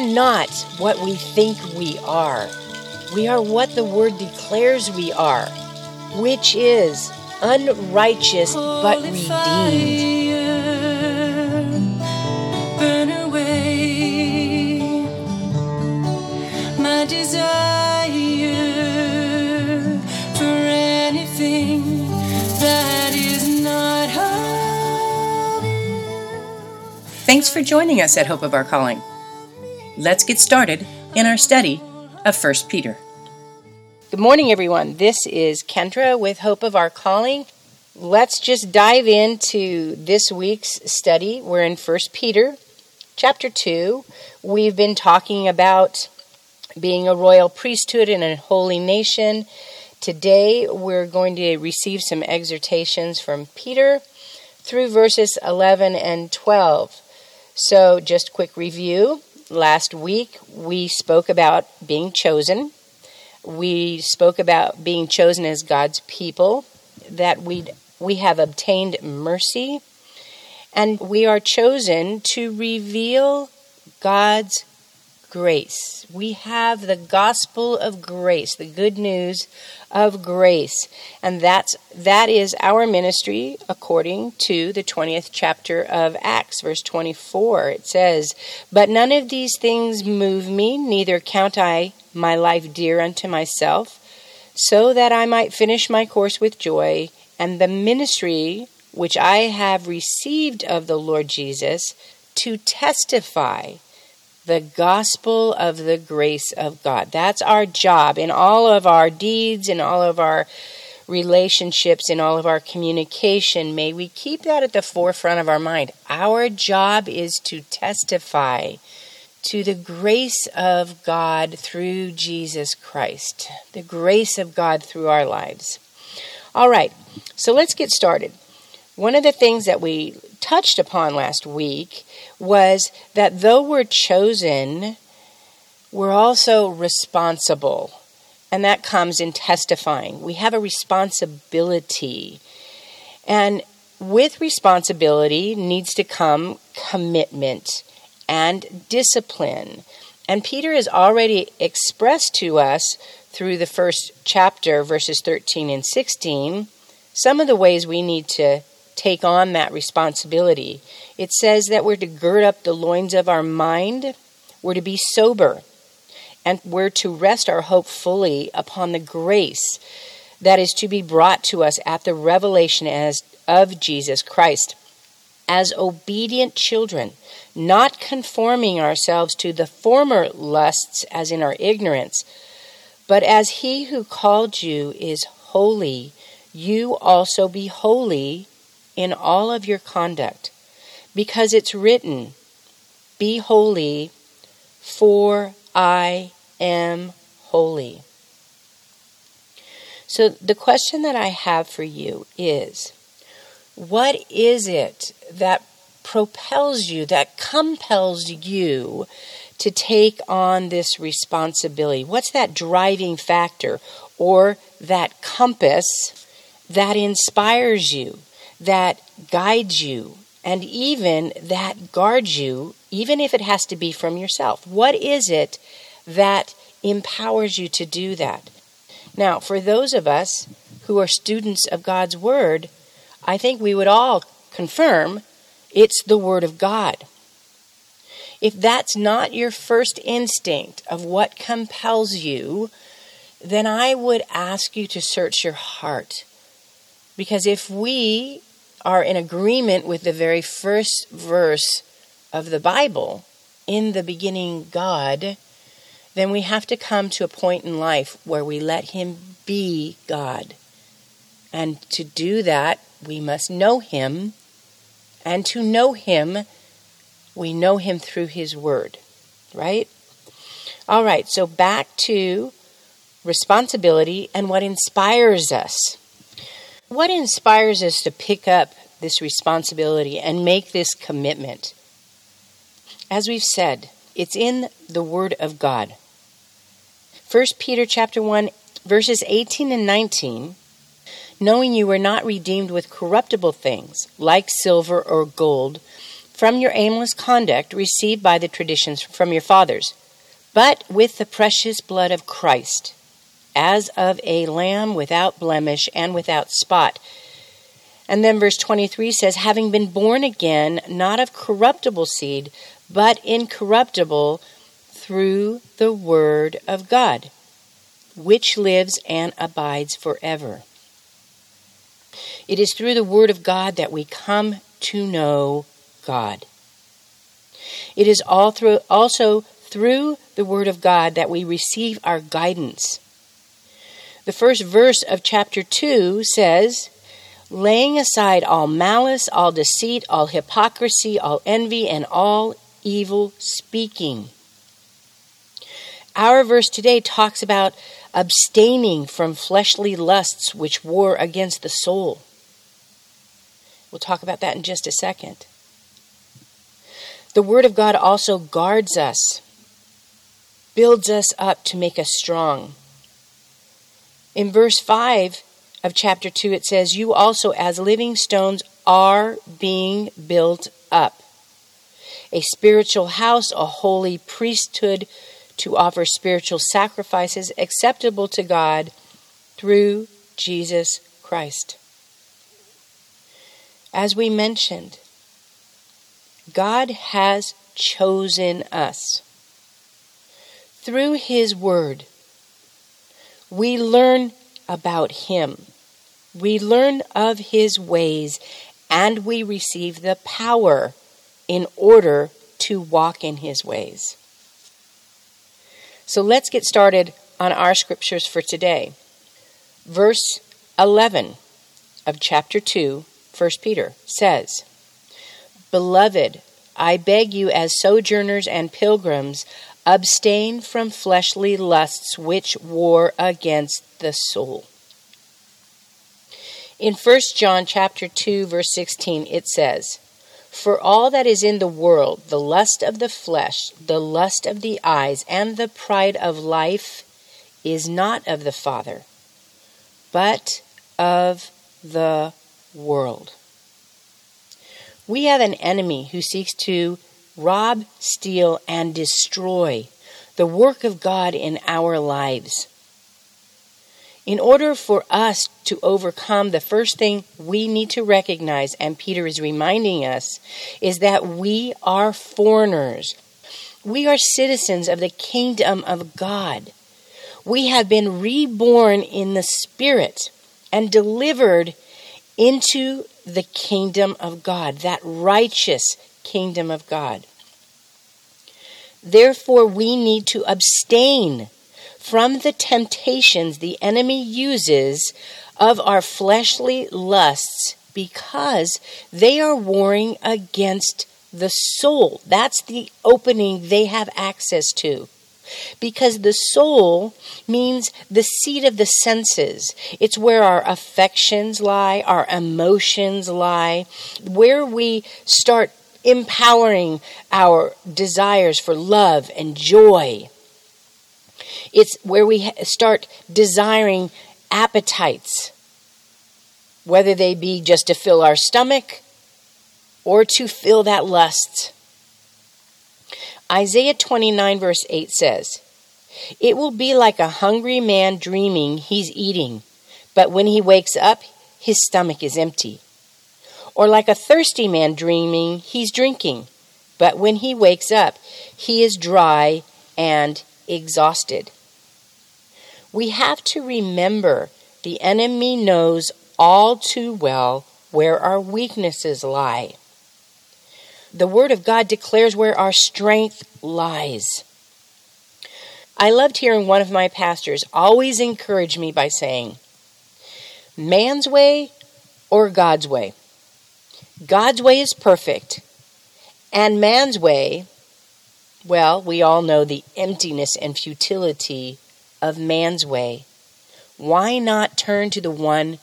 are not what we think we are. We are what the Word declares we are, which is unrighteous but redeemed. Burn away my desire for anything that is not of you. Thanks for joining us at Hope of Our Calling. Let's get started in our study of 1 Peter. Good morning, everyone. This is Kendra with Hope of Our Calling. Let's just dive into this week's study. We're in 1 Peter chapter 2. We've been talking about being a royal priesthood and a holy nation. Today, we're going to receive some exhortations from Peter through verses 11 and 12. So, just quick review. Last week, we spoke about being chosen. We spoke about being chosen as God's people, that we we have obtained mercy, and we are chosen to reveal God's grace. We have the gospel of grace, the good news of grace. And that's that is our ministry according to the 20th chapter of Acts verse 24. It says, "But none of these things move me, neither count I my life dear unto myself, so that I might finish my course with joy and the ministry which I have received of the Lord Jesus to testify the gospel of the grace of God. That's our job in all of our deeds, in all of our relationships, in all of our communication. May we keep that at the forefront of our mind. Our job is to testify to the grace of God through Jesus Christ, the grace of God through our lives. All right, so let's get started. One of the things that we touched upon last week was that though we're chosen, we're also responsible. And that comes in testifying. We have a responsibility. And with responsibility needs to come commitment and discipline. And Peter has already expressed to us through the first chapter, verses 13 and 16, some of the ways we need to take on that responsibility. It says that we're to gird up the loins of our mind, we're to be sober, and we're to rest our hope fully upon the grace that is to be brought to us at the revelation as of Jesus Christ. As obedient children, not conforming ourselves to the former lusts as in our ignorance, but as he who called you is holy, you also be holy in all of your conduct, because it's written, Be holy, for I am holy. So, the question that I have for you is what is it that propels you, that compels you to take on this responsibility? What's that driving factor or that compass that inspires you? That guides you and even that guards you, even if it has to be from yourself. What is it that empowers you to do that? Now, for those of us who are students of God's Word, I think we would all confirm it's the Word of God. If that's not your first instinct of what compels you, then I would ask you to search your heart. Because if we are in agreement with the very first verse of the Bible, in the beginning, God, then we have to come to a point in life where we let Him be God. And to do that, we must know Him. And to know Him, we know Him through His Word, right? All right, so back to responsibility and what inspires us. What inspires us to pick up this responsibility and make this commitment? As we've said, it's in the word of God. 1 Peter chapter 1 verses 18 and 19 knowing you were not redeemed with corruptible things like silver or gold from your aimless conduct received by the traditions from your fathers, but with the precious blood of Christ, as of a lamb without blemish and without spot. And then verse 23 says, having been born again, not of corruptible seed, but incorruptible through the word of God, which lives and abides forever. It is through the word of God that we come to know God. It is all through, also through the Word of God that we receive our guidance. The first verse of chapter 2 says, Laying aside all malice, all deceit, all hypocrisy, all envy, and all evil speaking. Our verse today talks about abstaining from fleshly lusts which war against the soul. We'll talk about that in just a second. The Word of God also guards us, builds us up to make us strong. In verse 5 of chapter 2, it says, You also, as living stones, are being built up. A spiritual house, a holy priesthood to offer spiritual sacrifices acceptable to God through Jesus Christ. As we mentioned, God has chosen us. Through His Word, we learn about Him. We learn of His ways and we receive the power in order to walk in His ways. So let's get started on our scriptures for today. Verse 11 of chapter 2, 1 Peter says, Beloved, I beg you, as sojourners and pilgrims, abstain from fleshly lusts which war against the soul. In 1 John chapter 2 verse 16 it says, "For all that is in the world, the lust of the flesh, the lust of the eyes, and the pride of life is not of the Father, but of the world." We have an enemy who seeks to rob, steal, and destroy the work of God in our lives. In order for us to overcome, the first thing we need to recognize, and Peter is reminding us, is that we are foreigners. We are citizens of the kingdom of God. We have been reborn in the Spirit and delivered into the kingdom of God, that righteous kingdom of God. Therefore, we need to abstain from the temptations the enemy uses of our fleshly lusts because they are warring against the soul. That's the opening they have access to because the soul means the seat of the senses. It's where our affections lie, our emotions lie, where we start empowering our desires for love and joy. It's where we start desiring appetites, whether they be just to fill our stomach or to fill that lust Isaiah 29, verse 8 says, It will be like a hungry man dreaming he's eating, but when he wakes up, his stomach is empty. Or like a thirsty man dreaming he's drinking, but when he wakes up, he is dry and exhausted. We have to remember the enemy knows all too well where our weaknesses lie the Word of God declares where our strength lies. I loved hearing one of my pastors always encourage me by saying, Man's way or God's way? God's way is perfect, and man's way, well, we all know the emptiness and futility of man's way. Why not turn to the one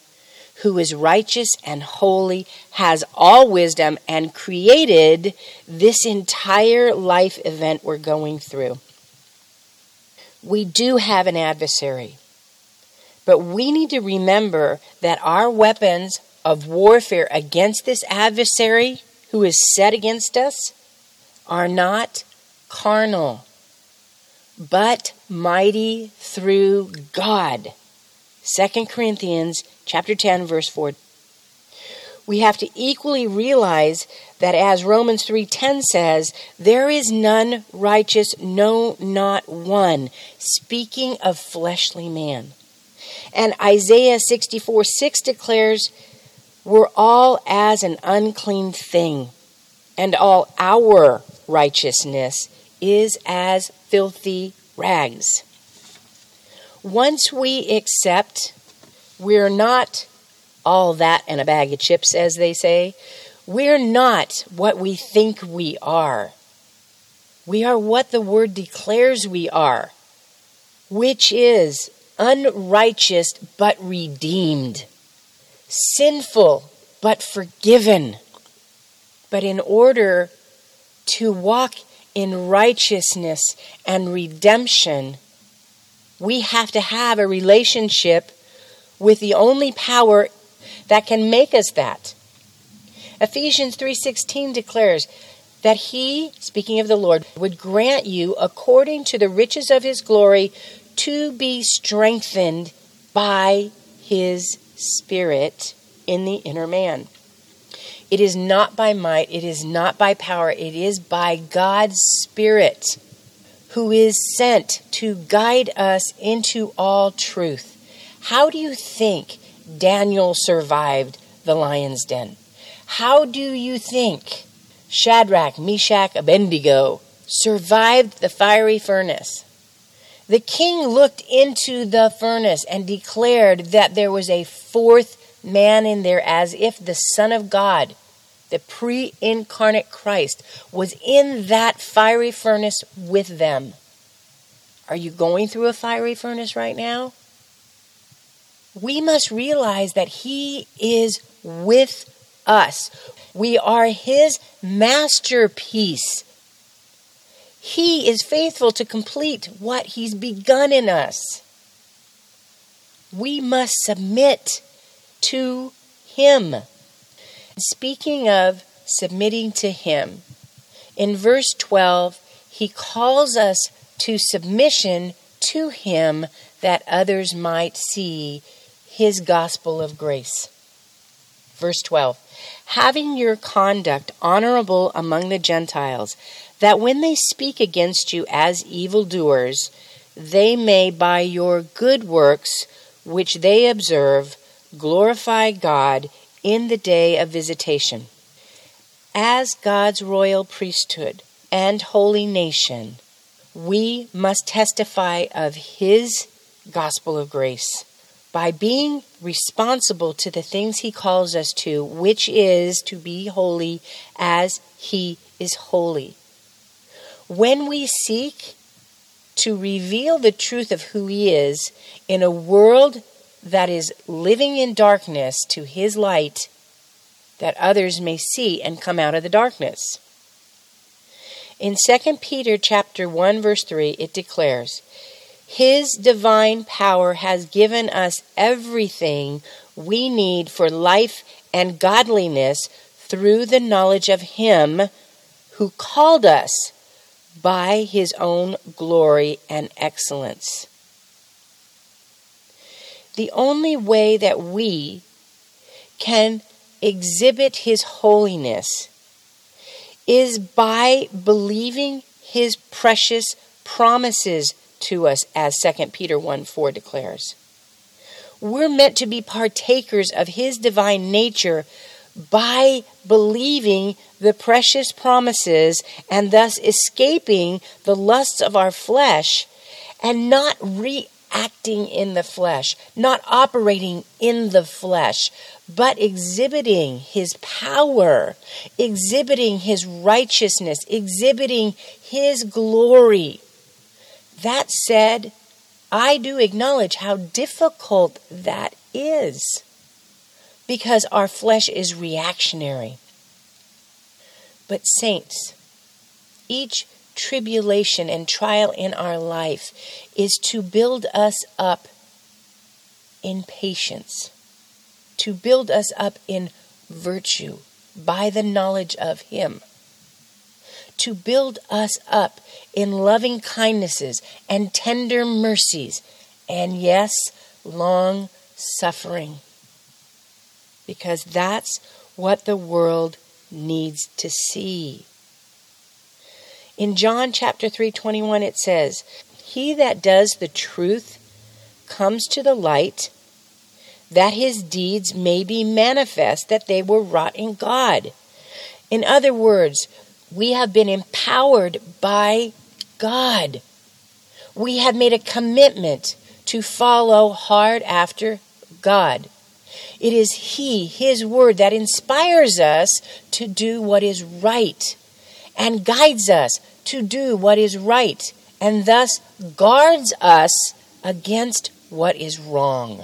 who is righteous and holy, has all wisdom, and created this entire life event we're going through. We do have an adversary, but we need to remember that our weapons of warfare against this adversary who is set against us are not carnal, but mighty through God. 2 Corinthians chapter 10 verse 4. We have to equally realize that as Romans 3:10 says, there is none righteous, no not one, speaking of fleshly man. And Isaiah 64 6 declares, We're all as an unclean thing, and all our righteousness is as filthy rags. Once we accept we're not all that and a bag of chips, as they say, we're not what we think we are. We are what the word declares we are, which is unrighteous but redeemed, sinful but forgiven. But in order to walk in righteousness and redemption, we have to have a relationship with the only power that can make us that. Ephesians 3:16 declares that he, speaking of the Lord, would grant you according to the riches of his glory to be strengthened by his spirit in the inner man. It is not by might, it is not by power, it is by God's Spirit who is sent to guide us into all truth. How do you think Daniel survived the lion's den? How do you think Shadrach, Meshach, Abednego survived the fiery furnace? The king looked into the furnace and declared that there was a fourth man in there as if the Son of God, the pre incarnate Christ, was in that fiery furnace with them. Are you going through a fiery furnace right now? We must realize that He is with us. We are His masterpiece. He is faithful to complete what He's begun in us. We must submit to Him. Speaking of submitting to Him, in verse 12, He calls us to submission to Him that others might see His gospel of grace. Verse 12 Having your conduct honorable among the Gentiles, that when they speak against you as evildoers, they may by your good works which they observe glorify God in the day of visitation. As God's royal priesthood and holy nation, we must testify of His gospel of grace by being responsible to the things He calls us to, which is to be holy as He is holy. When we seek to reveal the truth of who He is in a world that is living in darkness to his light that others may see and come out of the darkness. In 2 Peter chapter 1 verse 3 it declares, "His divine power has given us everything we need for life and godliness through the knowledge of him who called us by his own glory and excellence." the only way that we can exhibit His holiness is by believing His precious promises to us, as 2 Peter 1 4 declares. We're meant to be partakers of His divine nature by believing the precious promises and thus escaping the lusts of our flesh and not reacting in the flesh, not operating in the flesh, but exhibiting his power, exhibiting his righteousness, exhibiting his glory. That said, I do acknowledge how difficult that is because our flesh is reactionary. But, saints, each tribulation and trial in our life is to build us up in patience, to build us up in virtue, by the knowledge of Him, to build us up in loving kindnesses and tender mercies, and yes, long suffering. Because that's what the world needs to see. In John chapter 3:21 it says, "He that does the truth comes to the light, that his deeds may be manifest that they were wrought in God." In other words, we have been empowered by God. We have made a commitment to follow hard after God. It is He, His Word, that inspires us to do what is right and guides us to do what is right and thus guards us against what is wrong.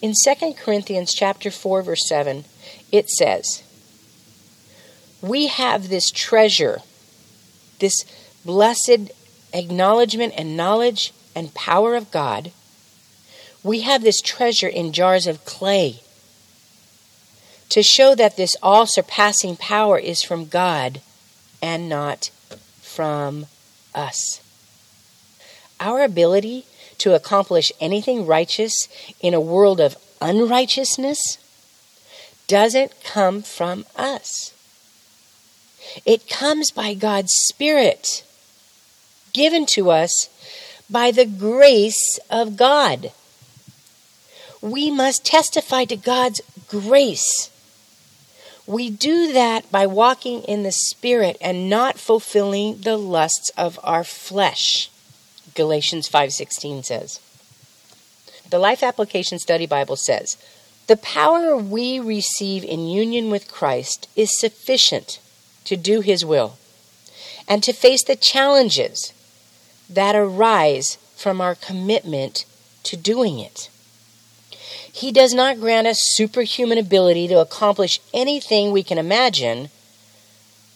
In 2 Corinthians chapter 4 verse 7, it says, "We have this treasure, this blessed acknowledgement and knowledge and power of God, we have this treasure in jars of clay to show that this all surpassing power is from God and not from us. Our ability to accomplish anything righteous in a world of unrighteousness doesn't come from us. It comes by God's Spirit, given to us by the grace of God. We must testify to God's grace. We do that by walking in the Spirit and not fulfilling the lusts of our flesh. Galatians 5:16 says. The Life Application Study Bible says, "The power we receive in union with Christ is sufficient to do his will and to face the challenges that arise from our commitment to doing it. He does not grant us superhuman ability to accomplish anything we can imagine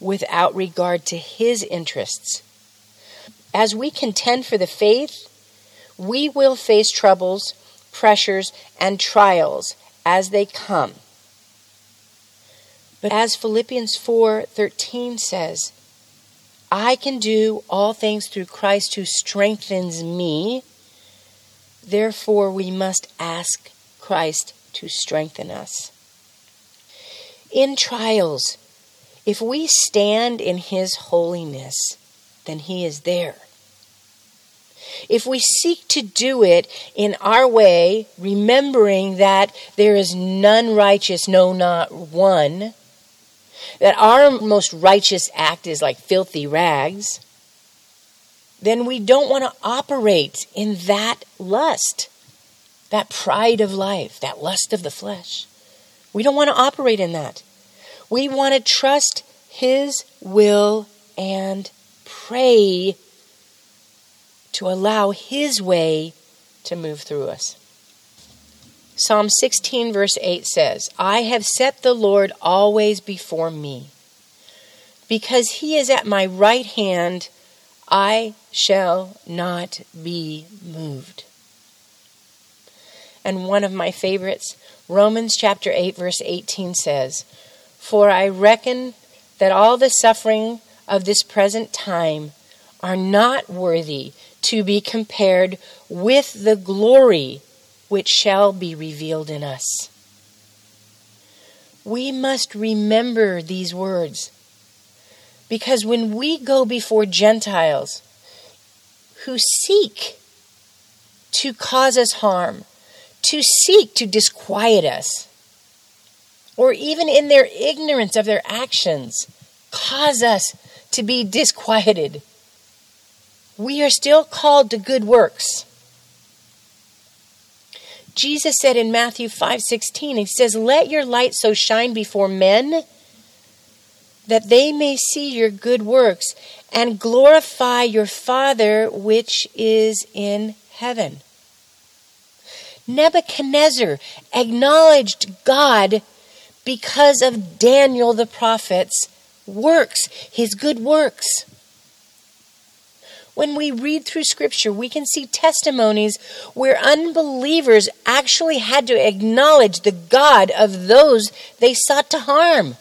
without regard to His interests. As we contend for the faith, we will face troubles, pressures, and trials as they come. But as Philippians 4:13 says, I can do all things through Christ who strengthens me. Therefore, we must ask Christ to strengthen us. In trials, if we stand in His holiness, then He is there. If we seek to do it in our way, remembering that there is none righteous, no, not one, that our most righteous act is like filthy rags, then we don't want to operate in that lust, that pride of life, that lust of the flesh. We don't want to operate in that. We want to trust His will and pray to allow His way to move through us. Psalm 16, verse 8 says, I have set the Lord always before me. Because he is at my right hand, I shall not be moved. And one of my favorites, Romans chapter 8, verse 18 says, For I reckon that all the suffering of this present time are not worthy to be compared with the glory which shall be revealed in us. We must remember these words because when we go before Gentiles who seek to cause us harm, to seek to disquiet us, or even in their ignorance of their actions, cause us to be disquieted, we are still called to good works. Jesus said in Matthew 5:16, he says, "Let your light so shine before men that they may see your good works and glorify your Father which is in heaven." Nebuchadnezzar acknowledged God because of Daniel the prophet's works, his good works. When we read through Scripture, we can see testimonies where unbelievers actually had to acknowledge the God of those they sought to harm.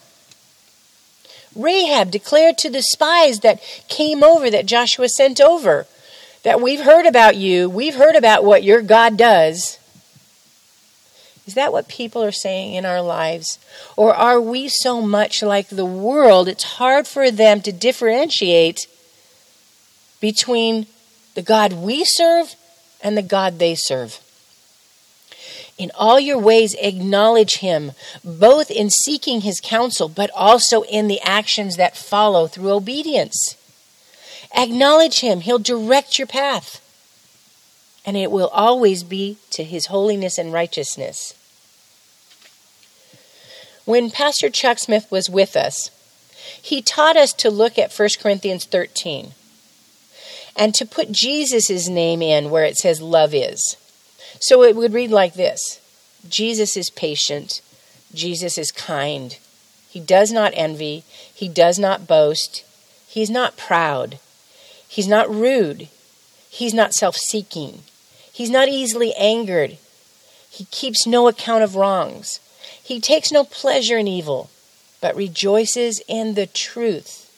Rahab declared to the spies that came over, that Joshua sent over, that we've heard about you, we've heard about what your God does. Is that what people are saying in our lives? Or are we so much like the world, it's hard for them to differentiate between the God we serve and the God they serve? In all your ways, acknowledge Him, both in seeking His counsel, but also in the actions that follow through obedience. Acknowledge Him, He'll direct your path and it will always be to his holiness and righteousness. When Pastor Chuck Smith was with us, he taught us to look at 1 Corinthians 13 and to put Jesus' name in where it says love is. So it would read like this Jesus is patient, Jesus is kind. He does not envy, he does not boast, he's not proud, he's not rude, he's not self seeking. He's not easily angered. He keeps no account of wrongs. He takes no pleasure in evil, but rejoices in the truth.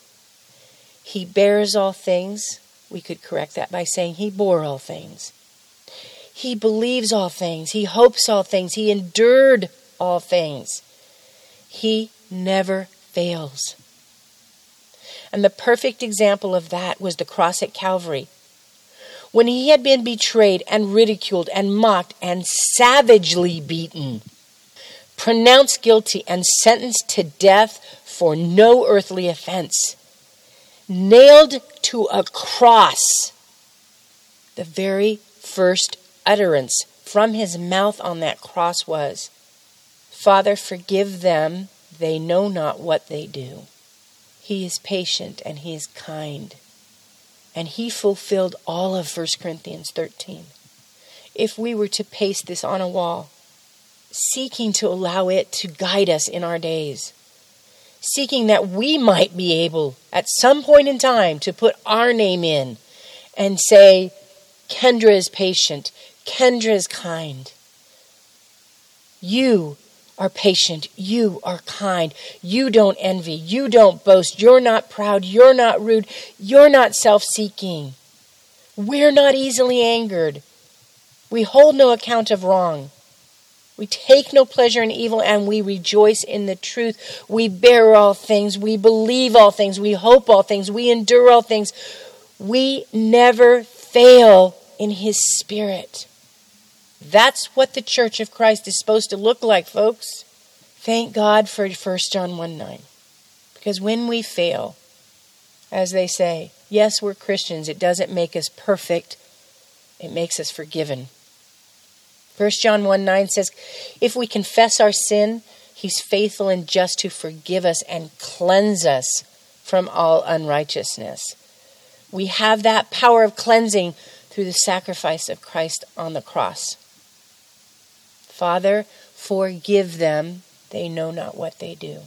He bears all things. We could correct that by saying he bore all things. He believes all things. He hopes all things. He endured all things. He never fails. And the perfect example of that was the cross at Calvary when he had been betrayed and ridiculed and mocked and savagely beaten, pronounced guilty and sentenced to death for no earthly offense, nailed to a cross, the very first utterance from his mouth on that cross was, Father, forgive them, they know not what they do. He is patient and he is kind and he fulfilled all of 1 Corinthians 13. If we were to paste this on a wall, seeking to allow it to guide us in our days, seeking that we might be able at some point in time to put our name in and say, Kendra is patient, Kendra is kind. You are patient. You are kind. You don't envy. You don't boast. You're not proud. You're not rude. You're not self seeking. We're not easily angered. We hold no account of wrong. We take no pleasure in evil and we rejoice in the truth. We bear all things. We believe all things. We hope all things. We endure all things. We never fail in His Spirit. That's what the Church of Christ is supposed to look like, folks. Thank God for 1 John 1 9. Because when we fail, as they say, yes, we're Christians, it doesn't make us perfect, it makes us forgiven. 1 John 1 9 says, If we confess our sin, he's faithful and just to forgive us and cleanse us from all unrighteousness. We have that power of cleansing through the sacrifice of Christ on the cross. Father, forgive them. They know not what they do.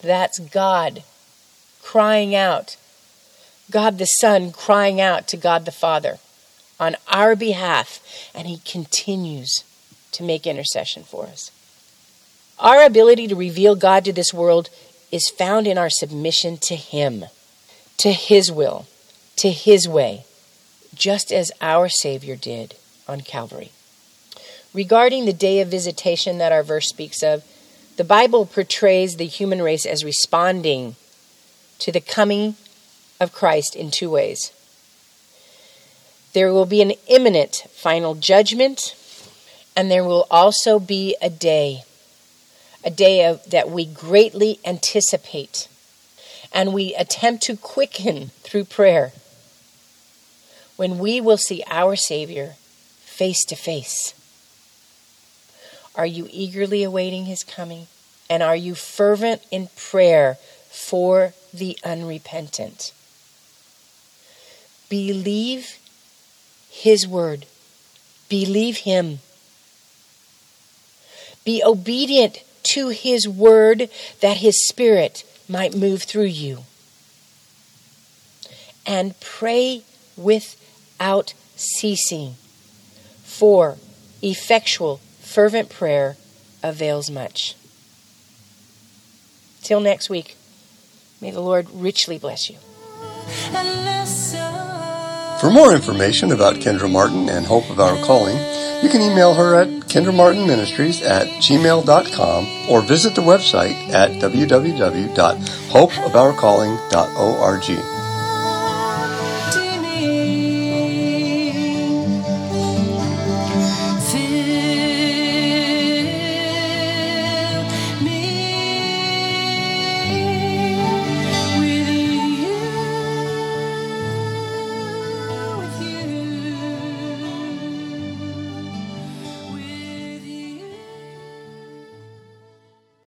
That's God crying out. God the Son crying out to God the Father on our behalf, and He continues to make intercession for us. Our ability to reveal God to this world is found in our submission to Him, to His will, to His way, just as our Savior did on Calvary. Regarding the day of visitation that our verse speaks of, the Bible portrays the human race as responding to the coming of Christ in two ways. There will be an imminent final judgment, and there will also be a day, a day of, that we greatly anticipate, and we attempt to quicken through prayer, when we will see our Savior face to face. Are you eagerly awaiting his coming? And are you fervent in prayer for the unrepentant? Believe his word. Believe him. Be obedient to his word that his spirit might move through you. and pray without ceasing. For effectual, fervent prayer avails much. Till next week, may the Lord richly bless you. For more information about Kendra Martin and Hope of Our Calling, you can email her at kendramartinministries at gmail.com or visit the website at www.hopeofourcalling.org.